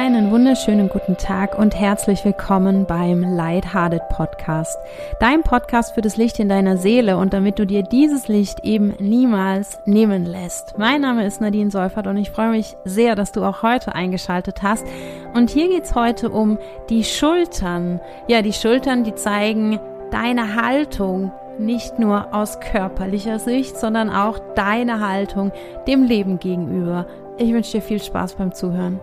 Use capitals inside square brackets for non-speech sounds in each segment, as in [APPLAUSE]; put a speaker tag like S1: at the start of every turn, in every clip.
S1: Einen wunderschönen guten Tag und herzlich willkommen beim Lighthearted Podcast. Dein Podcast für das Licht in deiner Seele und damit du dir dieses Licht eben niemals nehmen lässt. Mein Name ist Nadine Seufert und ich freue mich sehr, dass du auch heute eingeschaltet hast. Und hier geht's heute um die Schultern. Ja, die Schultern, die zeigen deine Haltung, nicht nur aus körperlicher Sicht, sondern auch deine Haltung dem Leben gegenüber. Ich wünsche dir viel Spaß beim Zuhören.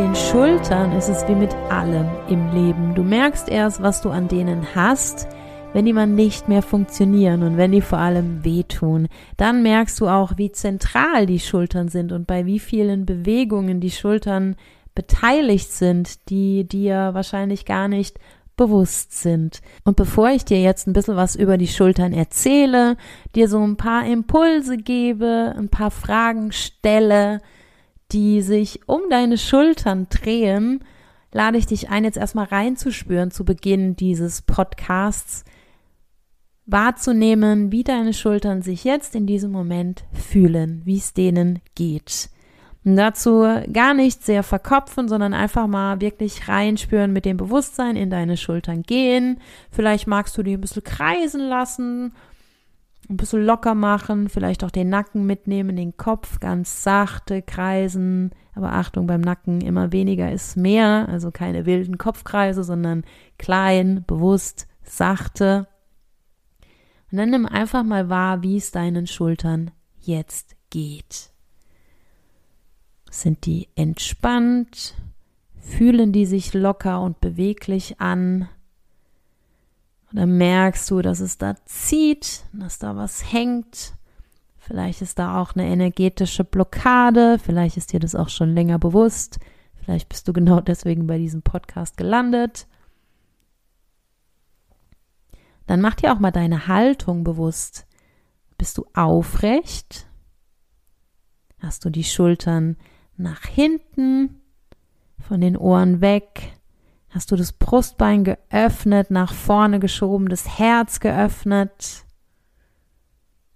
S1: Den Schultern ist es wie mit allem im Leben. Du merkst erst, was du an denen hast, wenn die mal nicht mehr funktionieren und wenn die vor allem wehtun. Dann merkst du auch, wie zentral die Schultern sind und bei wie vielen Bewegungen die Schultern beteiligt sind, die dir wahrscheinlich gar nicht bewusst sind. Und bevor ich dir jetzt ein bisschen was über die Schultern erzähle, dir so ein paar Impulse gebe, ein paar Fragen stelle, die sich um deine Schultern drehen, lade ich dich ein, jetzt erstmal reinzuspüren zu Beginn dieses Podcasts, wahrzunehmen, wie deine Schultern sich jetzt in diesem Moment fühlen, wie es denen geht. Und dazu gar nicht sehr verkopfen, sondern einfach mal wirklich reinspüren mit dem Bewusstsein in deine Schultern gehen. Vielleicht magst du die ein bisschen kreisen lassen ein bisschen locker machen, vielleicht auch den Nacken mitnehmen, den Kopf ganz sachte kreisen. Aber Achtung beim Nacken, immer weniger ist mehr, also keine wilden Kopfkreise, sondern klein, bewusst, sachte. Und dann nimm einfach mal wahr, wie es deinen Schultern jetzt geht. Sind die entspannt? Fühlen die sich locker und beweglich an? Und dann merkst du, dass es da zieht, dass da was hängt. Vielleicht ist da auch eine energetische Blockade. Vielleicht ist dir das auch schon länger bewusst. Vielleicht bist du genau deswegen bei diesem Podcast gelandet. Dann mach dir auch mal deine Haltung bewusst. Bist du aufrecht? Hast du die Schultern nach hinten, von den Ohren weg? Hast du das Brustbein geöffnet, nach vorne geschoben, das Herz geöffnet?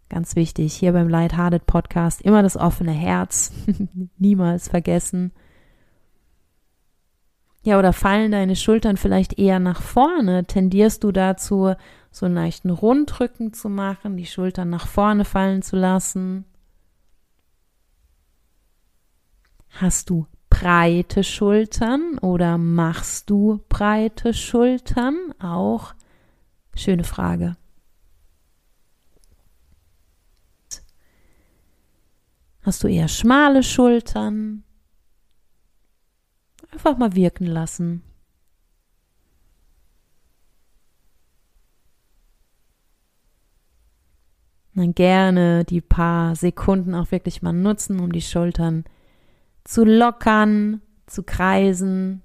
S1: Ganz wichtig, hier beim Lighthearted Podcast immer das offene Herz. [LAUGHS] Niemals vergessen. Ja, oder fallen deine Schultern vielleicht eher nach vorne? Tendierst du dazu, so einen leichten Rundrücken zu machen, die Schultern nach vorne fallen zu lassen? Hast du breite Schultern oder machst du breite Schultern? Auch schöne Frage. Hast du eher schmale Schultern? Einfach mal wirken lassen. Dann gerne die paar Sekunden auch wirklich mal nutzen, um die Schultern zu lockern, zu kreisen,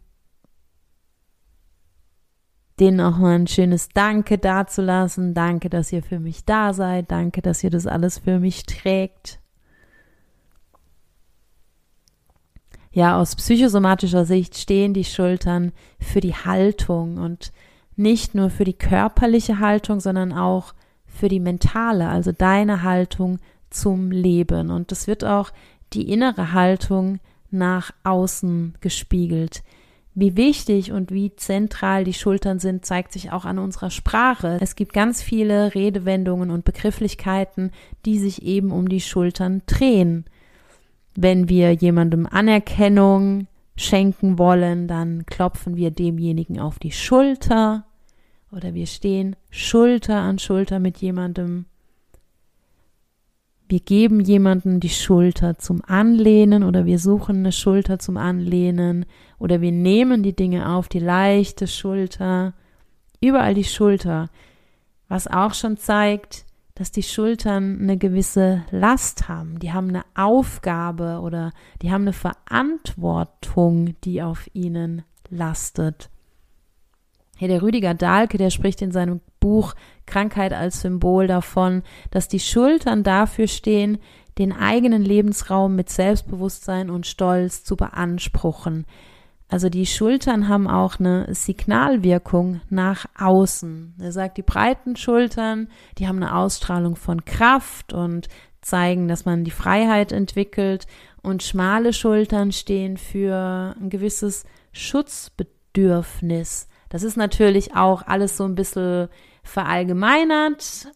S1: denen auch mal ein schönes Danke dazulassen. Danke, dass ihr für mich da seid. Danke, dass ihr das alles für mich trägt. Ja, aus psychosomatischer Sicht stehen die Schultern für die Haltung und nicht nur für die körperliche Haltung, sondern auch für die mentale, also deine Haltung zum Leben. Und das wird auch die innere Haltung nach außen gespiegelt. Wie wichtig und wie zentral die Schultern sind, zeigt sich auch an unserer Sprache. Es gibt ganz viele Redewendungen und Begrifflichkeiten, die sich eben um die Schultern drehen. Wenn wir jemandem Anerkennung schenken wollen, dann klopfen wir demjenigen auf die Schulter oder wir stehen Schulter an Schulter mit jemandem wir geben jemanden die Schulter zum Anlehnen oder wir suchen eine Schulter zum Anlehnen oder wir nehmen die Dinge auf die leichte Schulter, überall die Schulter, was auch schon zeigt, dass die Schultern eine gewisse Last haben, die haben eine Aufgabe oder die haben eine Verantwortung, die auf ihnen lastet. Hier der Rüdiger Dahlke, der spricht in seinem Buch Krankheit als Symbol davon, dass die Schultern dafür stehen, den eigenen Lebensraum mit Selbstbewusstsein und Stolz zu beanspruchen. Also die Schultern haben auch eine Signalwirkung nach außen. Er sagt, die breiten Schultern, die haben eine Ausstrahlung von Kraft und zeigen, dass man die Freiheit entwickelt. Und schmale Schultern stehen für ein gewisses Schutzbedürfnis. Das ist natürlich auch alles so ein bisschen verallgemeinert.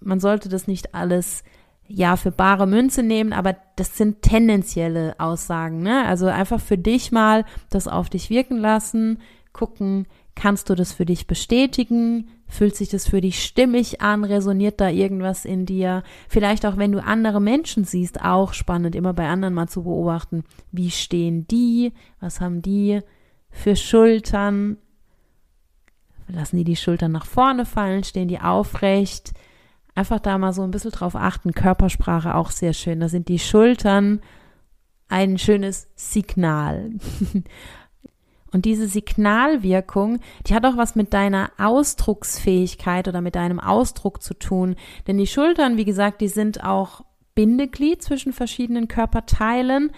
S1: Man sollte das nicht alles ja für bare Münze nehmen, aber das sind tendenzielle Aussagen. Ne? Also einfach für dich mal das auf dich wirken lassen, gucken, kannst du das für dich bestätigen? Fühlt sich das für dich stimmig an? Resoniert da irgendwas in dir? Vielleicht auch, wenn du andere Menschen siehst, auch spannend, immer bei anderen mal zu beobachten. Wie stehen die? Was haben die für Schultern? Lassen die die Schultern nach vorne fallen? Stehen die aufrecht? Einfach da mal so ein bisschen drauf achten. Körpersprache auch sehr schön. Da sind die Schultern ein schönes Signal. [LAUGHS] Und diese Signalwirkung, die hat auch was mit deiner Ausdrucksfähigkeit oder mit deinem Ausdruck zu tun. Denn die Schultern, wie gesagt, die sind auch Bindeglied zwischen verschiedenen Körperteilen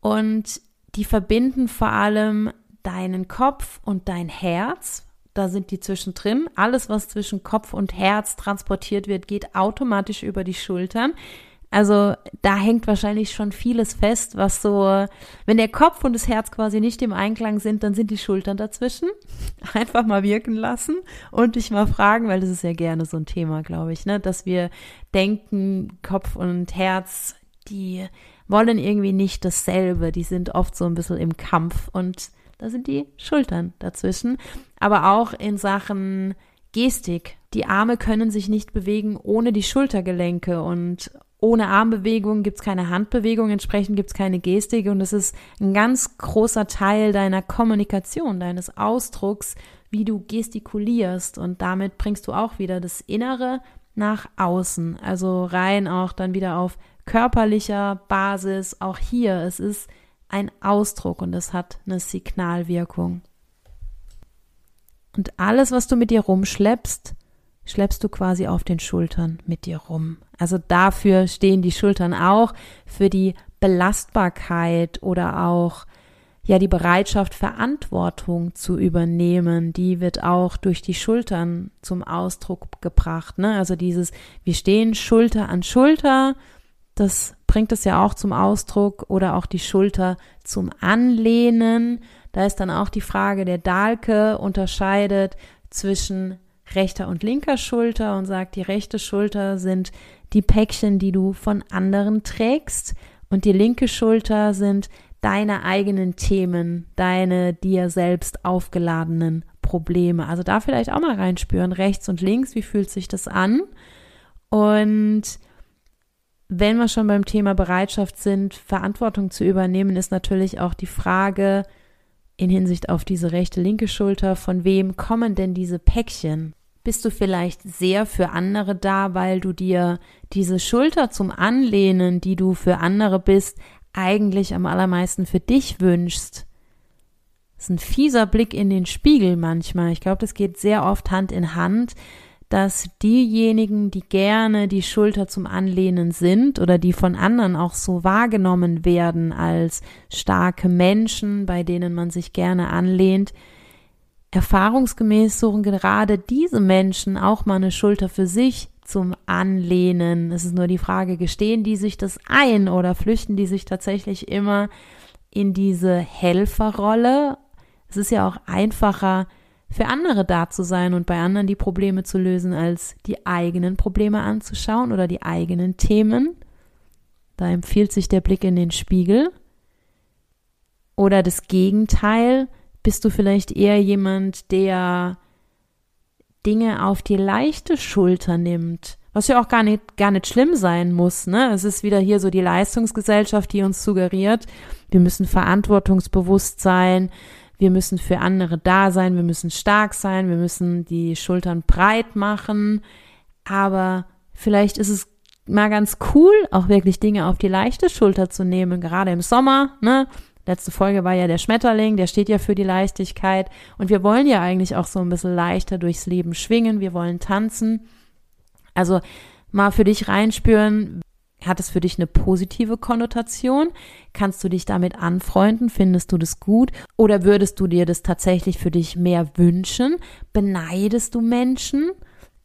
S1: und die verbinden vor allem deinen Kopf und dein Herz, da sind die zwischendrin. Alles, was zwischen Kopf und Herz transportiert wird, geht automatisch über die Schultern. Also da hängt wahrscheinlich schon vieles fest, was so, wenn der Kopf und das Herz quasi nicht im Einklang sind, dann sind die Schultern dazwischen. [LAUGHS] Einfach mal wirken lassen und dich mal fragen, weil das ist ja gerne so ein Thema, glaube ich, ne, dass wir denken, Kopf und Herz, die wollen irgendwie nicht dasselbe, die sind oft so ein bisschen im Kampf und da sind die Schultern dazwischen. Aber auch in Sachen Gestik. Die Arme können sich nicht bewegen ohne die Schultergelenke und ohne Armbewegung gibt es keine Handbewegung, entsprechend gibt es keine Gestik und es ist ein ganz großer Teil deiner Kommunikation, deines Ausdrucks, wie du gestikulierst und damit bringst du auch wieder das Innere nach außen, also rein auch dann wieder auf körperlicher Basis, auch hier, es ist ein Ausdruck und es hat eine Signalwirkung. Und alles, was du mit dir rumschleppst, schleppst du quasi auf den Schultern mit dir rum. Also dafür stehen die Schultern auch für die Belastbarkeit oder auch ja die Bereitschaft, Verantwortung zu übernehmen, die wird auch durch die Schultern zum Ausdruck gebracht. Ne? Also dieses, wir stehen Schulter an Schulter, das bringt es ja auch zum Ausdruck oder auch die Schulter zum Anlehnen. Da ist dann auch die Frage, der Dahlke unterscheidet zwischen rechter und linker Schulter und sagt, die rechte Schulter sind die Päckchen, die du von anderen trägst und die linke Schulter sind deine eigenen Themen, deine dir selbst aufgeladenen Probleme. Also da vielleicht auch mal reinspüren, rechts und links, wie fühlt sich das an? Und wenn wir schon beim Thema Bereitschaft sind, Verantwortung zu übernehmen, ist natürlich auch die Frage in Hinsicht auf diese rechte linke Schulter, von wem kommen denn diese Päckchen? Bist du vielleicht sehr für andere da, weil du dir diese Schulter zum Anlehnen, die du für andere bist, eigentlich am allermeisten für dich wünschst? Das ist ein fieser Blick in den Spiegel manchmal. Ich glaube, das geht sehr oft Hand in Hand, dass diejenigen, die gerne die Schulter zum Anlehnen sind oder die von anderen auch so wahrgenommen werden als starke Menschen, bei denen man sich gerne anlehnt, erfahrungsgemäß suchen gerade diese Menschen auch mal eine Schulter für sich zum Anlehnen. Es ist nur die Frage, gestehen die sich das ein oder flüchten die sich tatsächlich immer in diese Helferrolle? Es ist ja auch einfacher, für andere da zu sein und bei anderen die Probleme zu lösen, als die eigenen Probleme anzuschauen oder die eigenen Themen. Da empfiehlt sich der Blick in den Spiegel. Oder das Gegenteil, bist du vielleicht eher jemand, der Dinge auf die leichte Schulter nimmt, was ja auch gar nicht, gar nicht schlimm sein muss. Ne? Es ist wieder hier so die Leistungsgesellschaft, die uns suggeriert, wir müssen verantwortungsbewusst sein, wir müssen für andere da sein, wir müssen stark sein, wir müssen die Schultern breit machen. Aber vielleicht ist es mal ganz cool, auch wirklich Dinge auf die leichte Schulter zu nehmen, gerade im Sommer, ne? letzte Folge war ja der Schmetterling, der steht ja für die Leichtigkeit. Und wir wollen ja eigentlich auch so ein bisschen leichter durchs Leben schwingen. Wir wollen tanzen. Also mal für dich reinspüren, hat es für dich eine positive Konnotation? Kannst du dich damit anfreunden? Findest du das gut? Oder würdest du dir das tatsächlich für dich mehr wünschen? Beneidest du Menschen,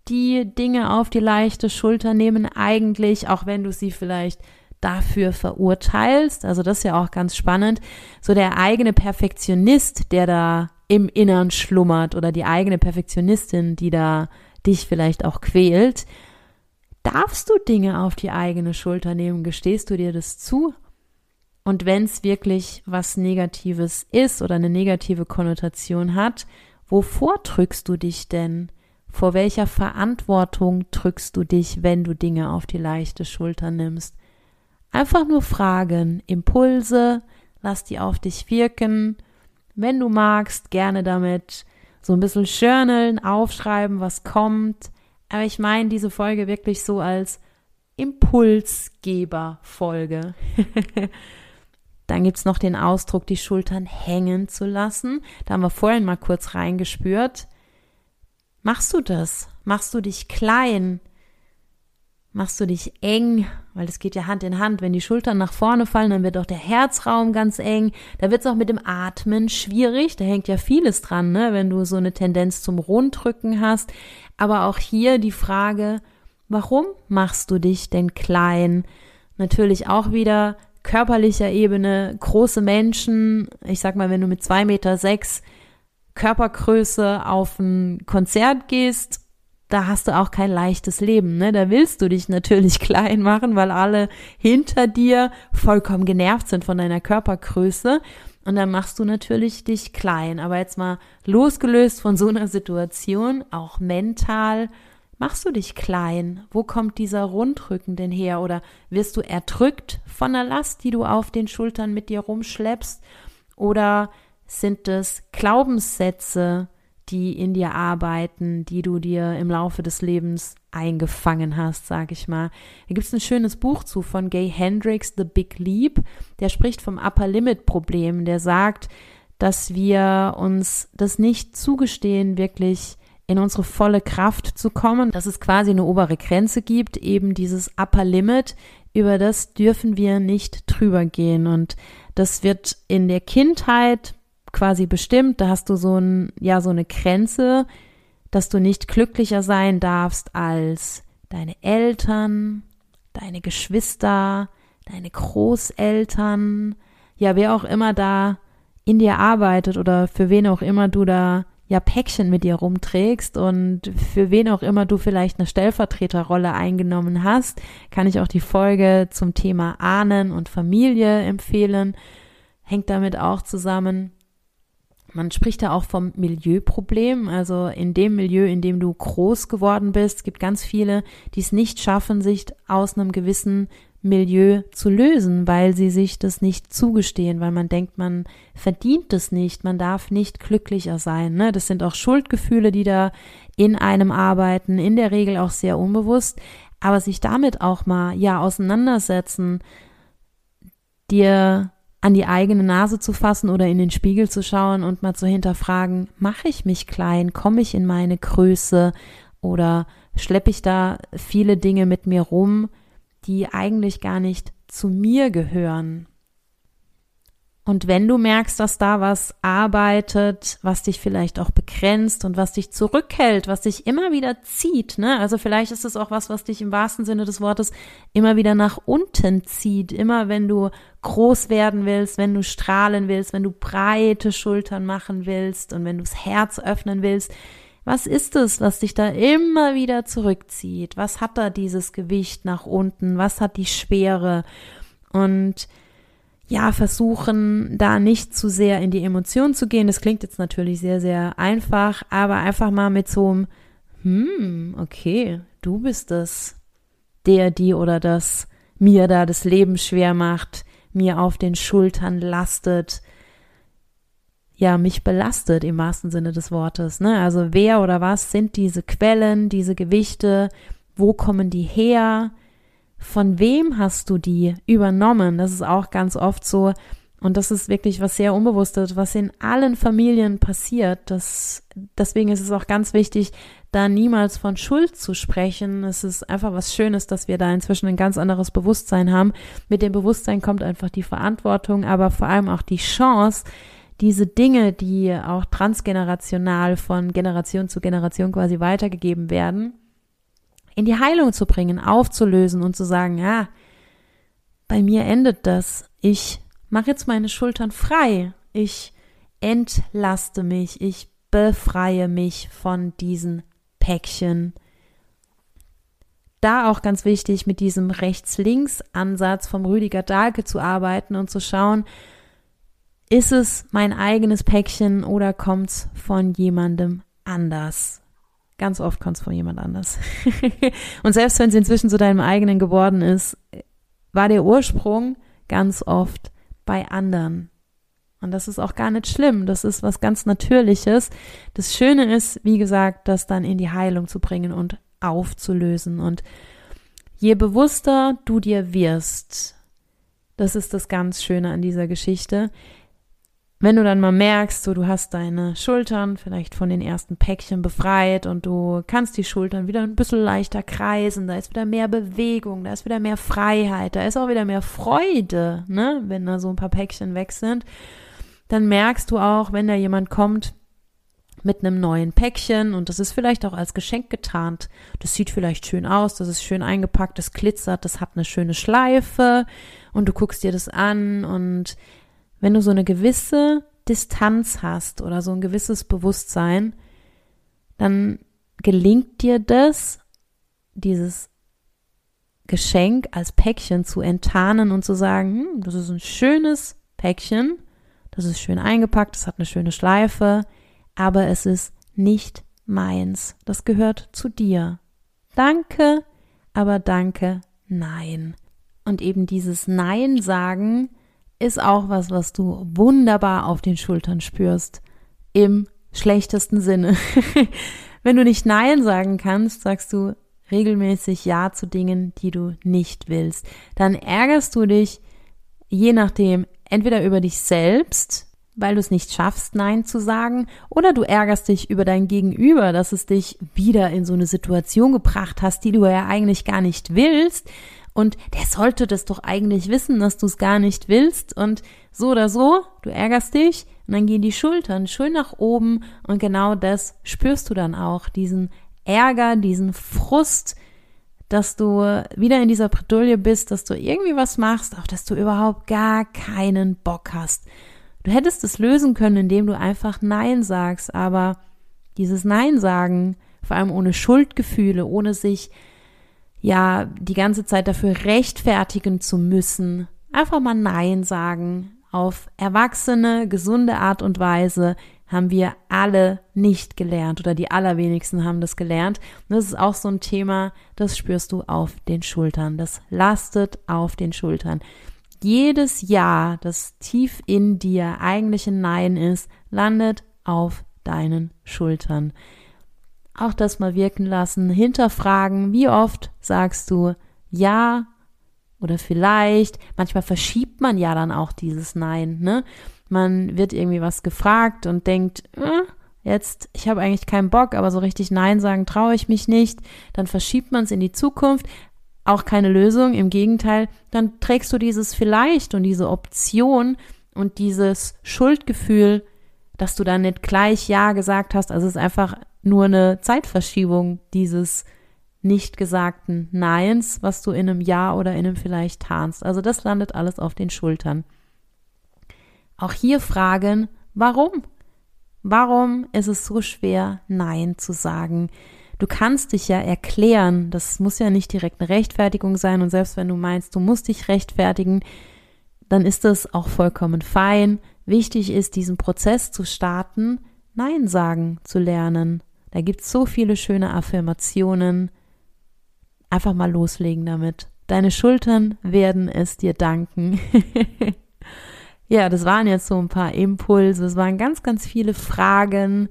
S1: die Dinge auf die leichte Schulter nehmen, eigentlich, auch wenn du sie vielleicht dafür verurteilst? Also das ist ja auch ganz spannend. So der eigene Perfektionist, der da im Innern schlummert oder die eigene Perfektionistin, die da dich vielleicht auch quält, Darfst du Dinge auf die eigene Schulter nehmen? Gestehst du dir das zu? Und wenn es wirklich was Negatives ist oder eine negative Konnotation hat, wovor drückst du dich denn? Vor welcher Verantwortung drückst du dich, wenn du Dinge auf die leichte Schulter nimmst? Einfach nur Fragen, Impulse, lass die auf dich wirken. Wenn du magst, gerne damit so ein bisschen journalen, aufschreiben, was kommt. Aber ich meine diese Folge wirklich so als Impulsgeber-Folge. [LAUGHS] Dann gibt es noch den Ausdruck, die Schultern hängen zu lassen. Da haben wir vorhin mal kurz reingespürt. Machst du das? Machst du dich klein? Machst du dich eng? Weil das geht ja Hand in Hand. Wenn die Schultern nach vorne fallen, dann wird auch der Herzraum ganz eng. Da wird es auch mit dem Atmen schwierig. Da hängt ja vieles dran, ne? wenn du so eine Tendenz zum Rundrücken hast. Aber auch hier die Frage, warum machst du dich denn klein? Natürlich auch wieder körperlicher Ebene, große Menschen, ich sag mal, wenn du mit zwei Meter sechs Körpergröße auf ein Konzert gehst, da hast du auch kein leichtes Leben, ne? Da willst du dich natürlich [LAUGHS] klein machen, weil alle hinter dir vollkommen genervt sind von deiner Körpergröße. Und dann machst du natürlich dich klein. Aber jetzt mal losgelöst von so einer Situation, auch mental, machst du dich klein? Wo kommt dieser Rundrücken denn her? Oder wirst du erdrückt von der Last, die du auf den Schultern mit dir rumschleppst? Oder sind es Glaubenssätze, die in dir arbeiten, die du dir im Laufe des Lebens eingefangen hast, sag ich mal. Da gibt es ein schönes Buch zu von Gay Hendricks, The Big Leap. Der spricht vom Upper Limit Problem. Der sagt, dass wir uns das nicht zugestehen, wirklich in unsere volle Kraft zu kommen, dass es quasi eine obere Grenze gibt, eben dieses Upper Limit, über das dürfen wir nicht drüber gehen. Und das wird in der Kindheit quasi bestimmt. Da hast du so ein, ja, so eine Grenze, dass du nicht glücklicher sein darfst als deine Eltern, deine Geschwister, deine Großeltern, ja, wer auch immer da in dir arbeitet oder für wen auch immer du da ja Päckchen mit dir rumträgst und für wen auch immer du vielleicht eine Stellvertreterrolle eingenommen hast, kann ich auch die Folge zum Thema Ahnen und Familie empfehlen. Hängt damit auch zusammen. Man spricht da auch vom Milieuproblem. Also in dem Milieu, in dem du groß geworden bist, gibt ganz viele, die es nicht schaffen, sich aus einem gewissen Milieu zu lösen, weil sie sich das nicht zugestehen, weil man denkt, man verdient es nicht, man darf nicht glücklicher sein. Ne? Das sind auch Schuldgefühle, die da in einem arbeiten, in der Regel auch sehr unbewusst, aber sich damit auch mal ja auseinandersetzen, dir an die eigene Nase zu fassen oder in den Spiegel zu schauen und mal zu hinterfragen, mache ich mich klein, komme ich in meine Größe oder schleppe ich da viele Dinge mit mir rum, die eigentlich gar nicht zu mir gehören. Und wenn du merkst, dass da was arbeitet, was dich vielleicht auch begrenzt und was dich zurückhält, was dich immer wieder zieht, ne? Also vielleicht ist es auch was, was dich im wahrsten Sinne des Wortes immer wieder nach unten zieht. Immer wenn du groß werden willst, wenn du strahlen willst, wenn du breite Schultern machen willst und wenn du das Herz öffnen willst. Was ist es, was dich da immer wieder zurückzieht? Was hat da dieses Gewicht nach unten? Was hat die Schwere? Und ja, versuchen, da nicht zu sehr in die Emotionen zu gehen. Das klingt jetzt natürlich sehr, sehr einfach, aber einfach mal mit so einem, hm, okay, du bist es, der, die oder das mir da das Leben schwer macht, mir auf den Schultern lastet, ja, mich belastet im wahrsten Sinne des Wortes. Ne? Also wer oder was sind diese Quellen, diese Gewichte, wo kommen die her? Von wem hast du die übernommen? Das ist auch ganz oft so, und das ist wirklich was sehr Unbewusstes, was in allen Familien passiert. Das, deswegen ist es auch ganz wichtig, da niemals von Schuld zu sprechen. Es ist einfach was Schönes, dass wir da inzwischen ein ganz anderes Bewusstsein haben. Mit dem Bewusstsein kommt einfach die Verantwortung, aber vor allem auch die Chance, diese Dinge, die auch transgenerational von Generation zu Generation quasi weitergegeben werden, in die Heilung zu bringen, aufzulösen und zu sagen, ja, bei mir endet das. Ich mache jetzt meine Schultern frei. Ich entlaste mich. Ich befreie mich von diesen Päckchen. Da auch ganz wichtig, mit diesem Rechts-Links-Ansatz vom Rüdiger Dahlke zu arbeiten und zu schauen, ist es mein eigenes Päckchen oder kommt es von jemandem anders? Ganz oft kommt es von jemand anders. [LAUGHS] und selbst wenn es inzwischen zu deinem eigenen geworden ist, war der Ursprung ganz oft bei anderen. Und das ist auch gar nicht schlimm. Das ist was ganz Natürliches. Das Schöne ist, wie gesagt, das dann in die Heilung zu bringen und aufzulösen. Und je bewusster du dir wirst, das ist das ganz Schöne an dieser Geschichte, wenn du dann mal merkst, so du hast deine Schultern vielleicht von den ersten Päckchen befreit und du kannst die Schultern wieder ein bisschen leichter kreisen, da ist wieder mehr Bewegung, da ist wieder mehr Freiheit, da ist auch wieder mehr Freude, ne, wenn da so ein paar Päckchen weg sind, dann merkst du auch, wenn da jemand kommt mit einem neuen Päckchen und das ist vielleicht auch als Geschenk getarnt. Das sieht vielleicht schön aus, das ist schön eingepackt, das glitzert, das hat eine schöne Schleife und du guckst dir das an und wenn du so eine gewisse Distanz hast oder so ein gewisses Bewusstsein, dann gelingt dir das, dieses Geschenk als Päckchen zu enttarnen und zu sagen, hm, das ist ein schönes Päckchen, das ist schön eingepackt, das hat eine schöne Schleife, aber es ist nicht meins. Das gehört zu dir. Danke, aber danke, nein. Und eben dieses Nein sagen ist auch was, was du wunderbar auf den Schultern spürst. Im schlechtesten Sinne. [LAUGHS] Wenn du nicht Nein sagen kannst, sagst du regelmäßig Ja zu Dingen, die du nicht willst. Dann ärgerst du dich, je nachdem, entweder über dich selbst, weil du es nicht schaffst, Nein zu sagen, oder du ärgerst dich über dein Gegenüber, dass es dich wieder in so eine Situation gebracht hast, die du ja eigentlich gar nicht willst, und der sollte das doch eigentlich wissen, dass du es gar nicht willst. Und so oder so, du ärgerst dich und dann gehen die Schultern schön nach oben und genau das spürst du dann auch, diesen Ärger, diesen Frust, dass du wieder in dieser Bredouille bist, dass du irgendwie was machst, auf das du überhaupt gar keinen Bock hast. Du hättest es lösen können, indem du einfach Nein sagst, aber dieses Nein sagen, vor allem ohne Schuldgefühle, ohne sich ja die ganze Zeit dafür rechtfertigen zu müssen. Einfach mal Nein sagen. Auf erwachsene, gesunde Art und Weise haben wir alle nicht gelernt oder die allerwenigsten haben das gelernt. Und das ist auch so ein Thema, das spürst du auf den Schultern. Das lastet auf den Schultern. Jedes Ja, das tief in dir eigentlich ein Nein ist, landet auf deinen Schultern auch das mal wirken lassen, hinterfragen, wie oft sagst du ja oder vielleicht. Manchmal verschiebt man ja dann auch dieses Nein, ne? Man wird irgendwie was gefragt und denkt, äh, jetzt, ich habe eigentlich keinen Bock, aber so richtig Nein sagen traue ich mich nicht. Dann verschiebt man es in die Zukunft. Auch keine Lösung, im Gegenteil, dann trägst du dieses vielleicht und diese Option und dieses Schuldgefühl, dass du dann nicht gleich Ja gesagt hast. Also es ist einfach nur eine Zeitverschiebung dieses nicht gesagten Neins, was du in einem Ja oder in einem vielleicht tarnst. Also das landet alles auf den Schultern. Auch hier fragen, warum? Warum ist es so schwer, Nein zu sagen? Du kannst dich ja erklären, das muss ja nicht direkt eine Rechtfertigung sein und selbst wenn du meinst, du musst dich rechtfertigen, dann ist das auch vollkommen fein. Wichtig ist, diesen Prozess zu starten, Nein sagen zu lernen, da gibt es so viele schöne Affirmationen. Einfach mal loslegen damit. Deine Schultern werden es dir danken. [LAUGHS] ja, das waren jetzt so ein paar Impulse. Es waren ganz, ganz viele Fragen.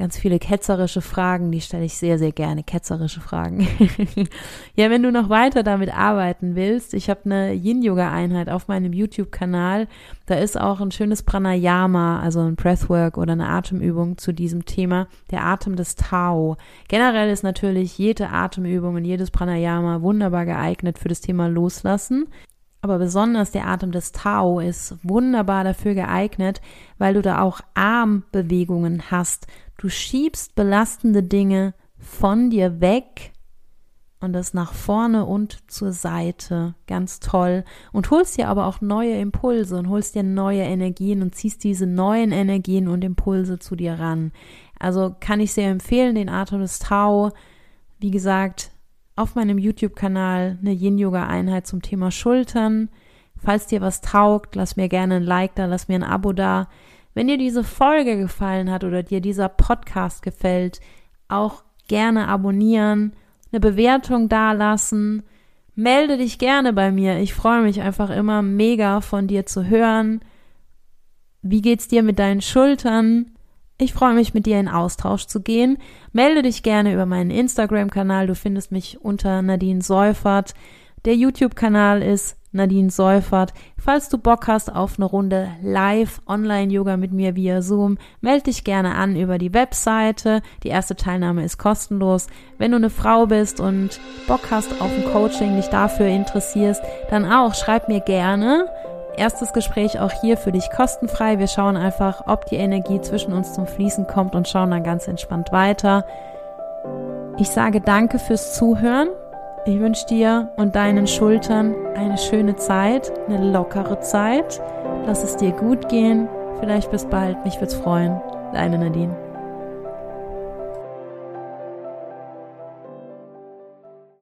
S1: Ganz viele ketzerische Fragen, die stelle ich sehr, sehr gerne, ketzerische Fragen. [LAUGHS] ja, wenn du noch weiter damit arbeiten willst, ich habe eine Yin-Yoga-Einheit auf meinem YouTube-Kanal, da ist auch ein schönes Pranayama, also ein Breathwork oder eine Atemübung zu diesem Thema, der Atem des Tao. Generell ist natürlich jede Atemübung und jedes Pranayama wunderbar geeignet für das Thema Loslassen. Aber besonders der Atem des Tao ist wunderbar dafür geeignet, weil du da auch Armbewegungen hast. Du schiebst belastende Dinge von dir weg und das nach vorne und zur Seite. Ganz toll. Und holst dir aber auch neue Impulse und holst dir neue Energien und ziehst diese neuen Energien und Impulse zu dir ran. Also kann ich sehr empfehlen, den Atem des Tao. Wie gesagt, auf meinem YouTube-Kanal eine Yin-Yoga-Einheit zum Thema Schultern. Falls dir was taugt, lass mir gerne ein Like da, lass mir ein Abo da. Wenn dir diese Folge gefallen hat oder dir dieser Podcast gefällt, auch gerne abonnieren, eine Bewertung da lassen. Melde dich gerne bei mir. Ich freue mich einfach immer mega von dir zu hören. Wie geht's dir mit deinen Schultern? Ich freue mich, mit dir in Austausch zu gehen. Melde dich gerne über meinen Instagram-Kanal. Du findest mich unter Nadine Seufert. Der YouTube-Kanal ist Nadine Seufert. Falls du Bock hast auf eine Runde Live-Online-Yoga mit mir via Zoom, melde dich gerne an über die Webseite. Die erste Teilnahme ist kostenlos. Wenn du eine Frau bist und Bock hast auf ein Coaching, dich dafür interessierst, dann auch schreib mir gerne erstes Gespräch auch hier für dich kostenfrei. Wir schauen einfach, ob die Energie zwischen uns zum Fließen kommt und schauen dann ganz entspannt weiter. Ich sage danke fürs Zuhören. Ich wünsche dir und deinen Schultern eine schöne Zeit, eine lockere Zeit. Lass es dir gut gehen. Vielleicht bis bald. Mich würde freuen. Deine Nadine.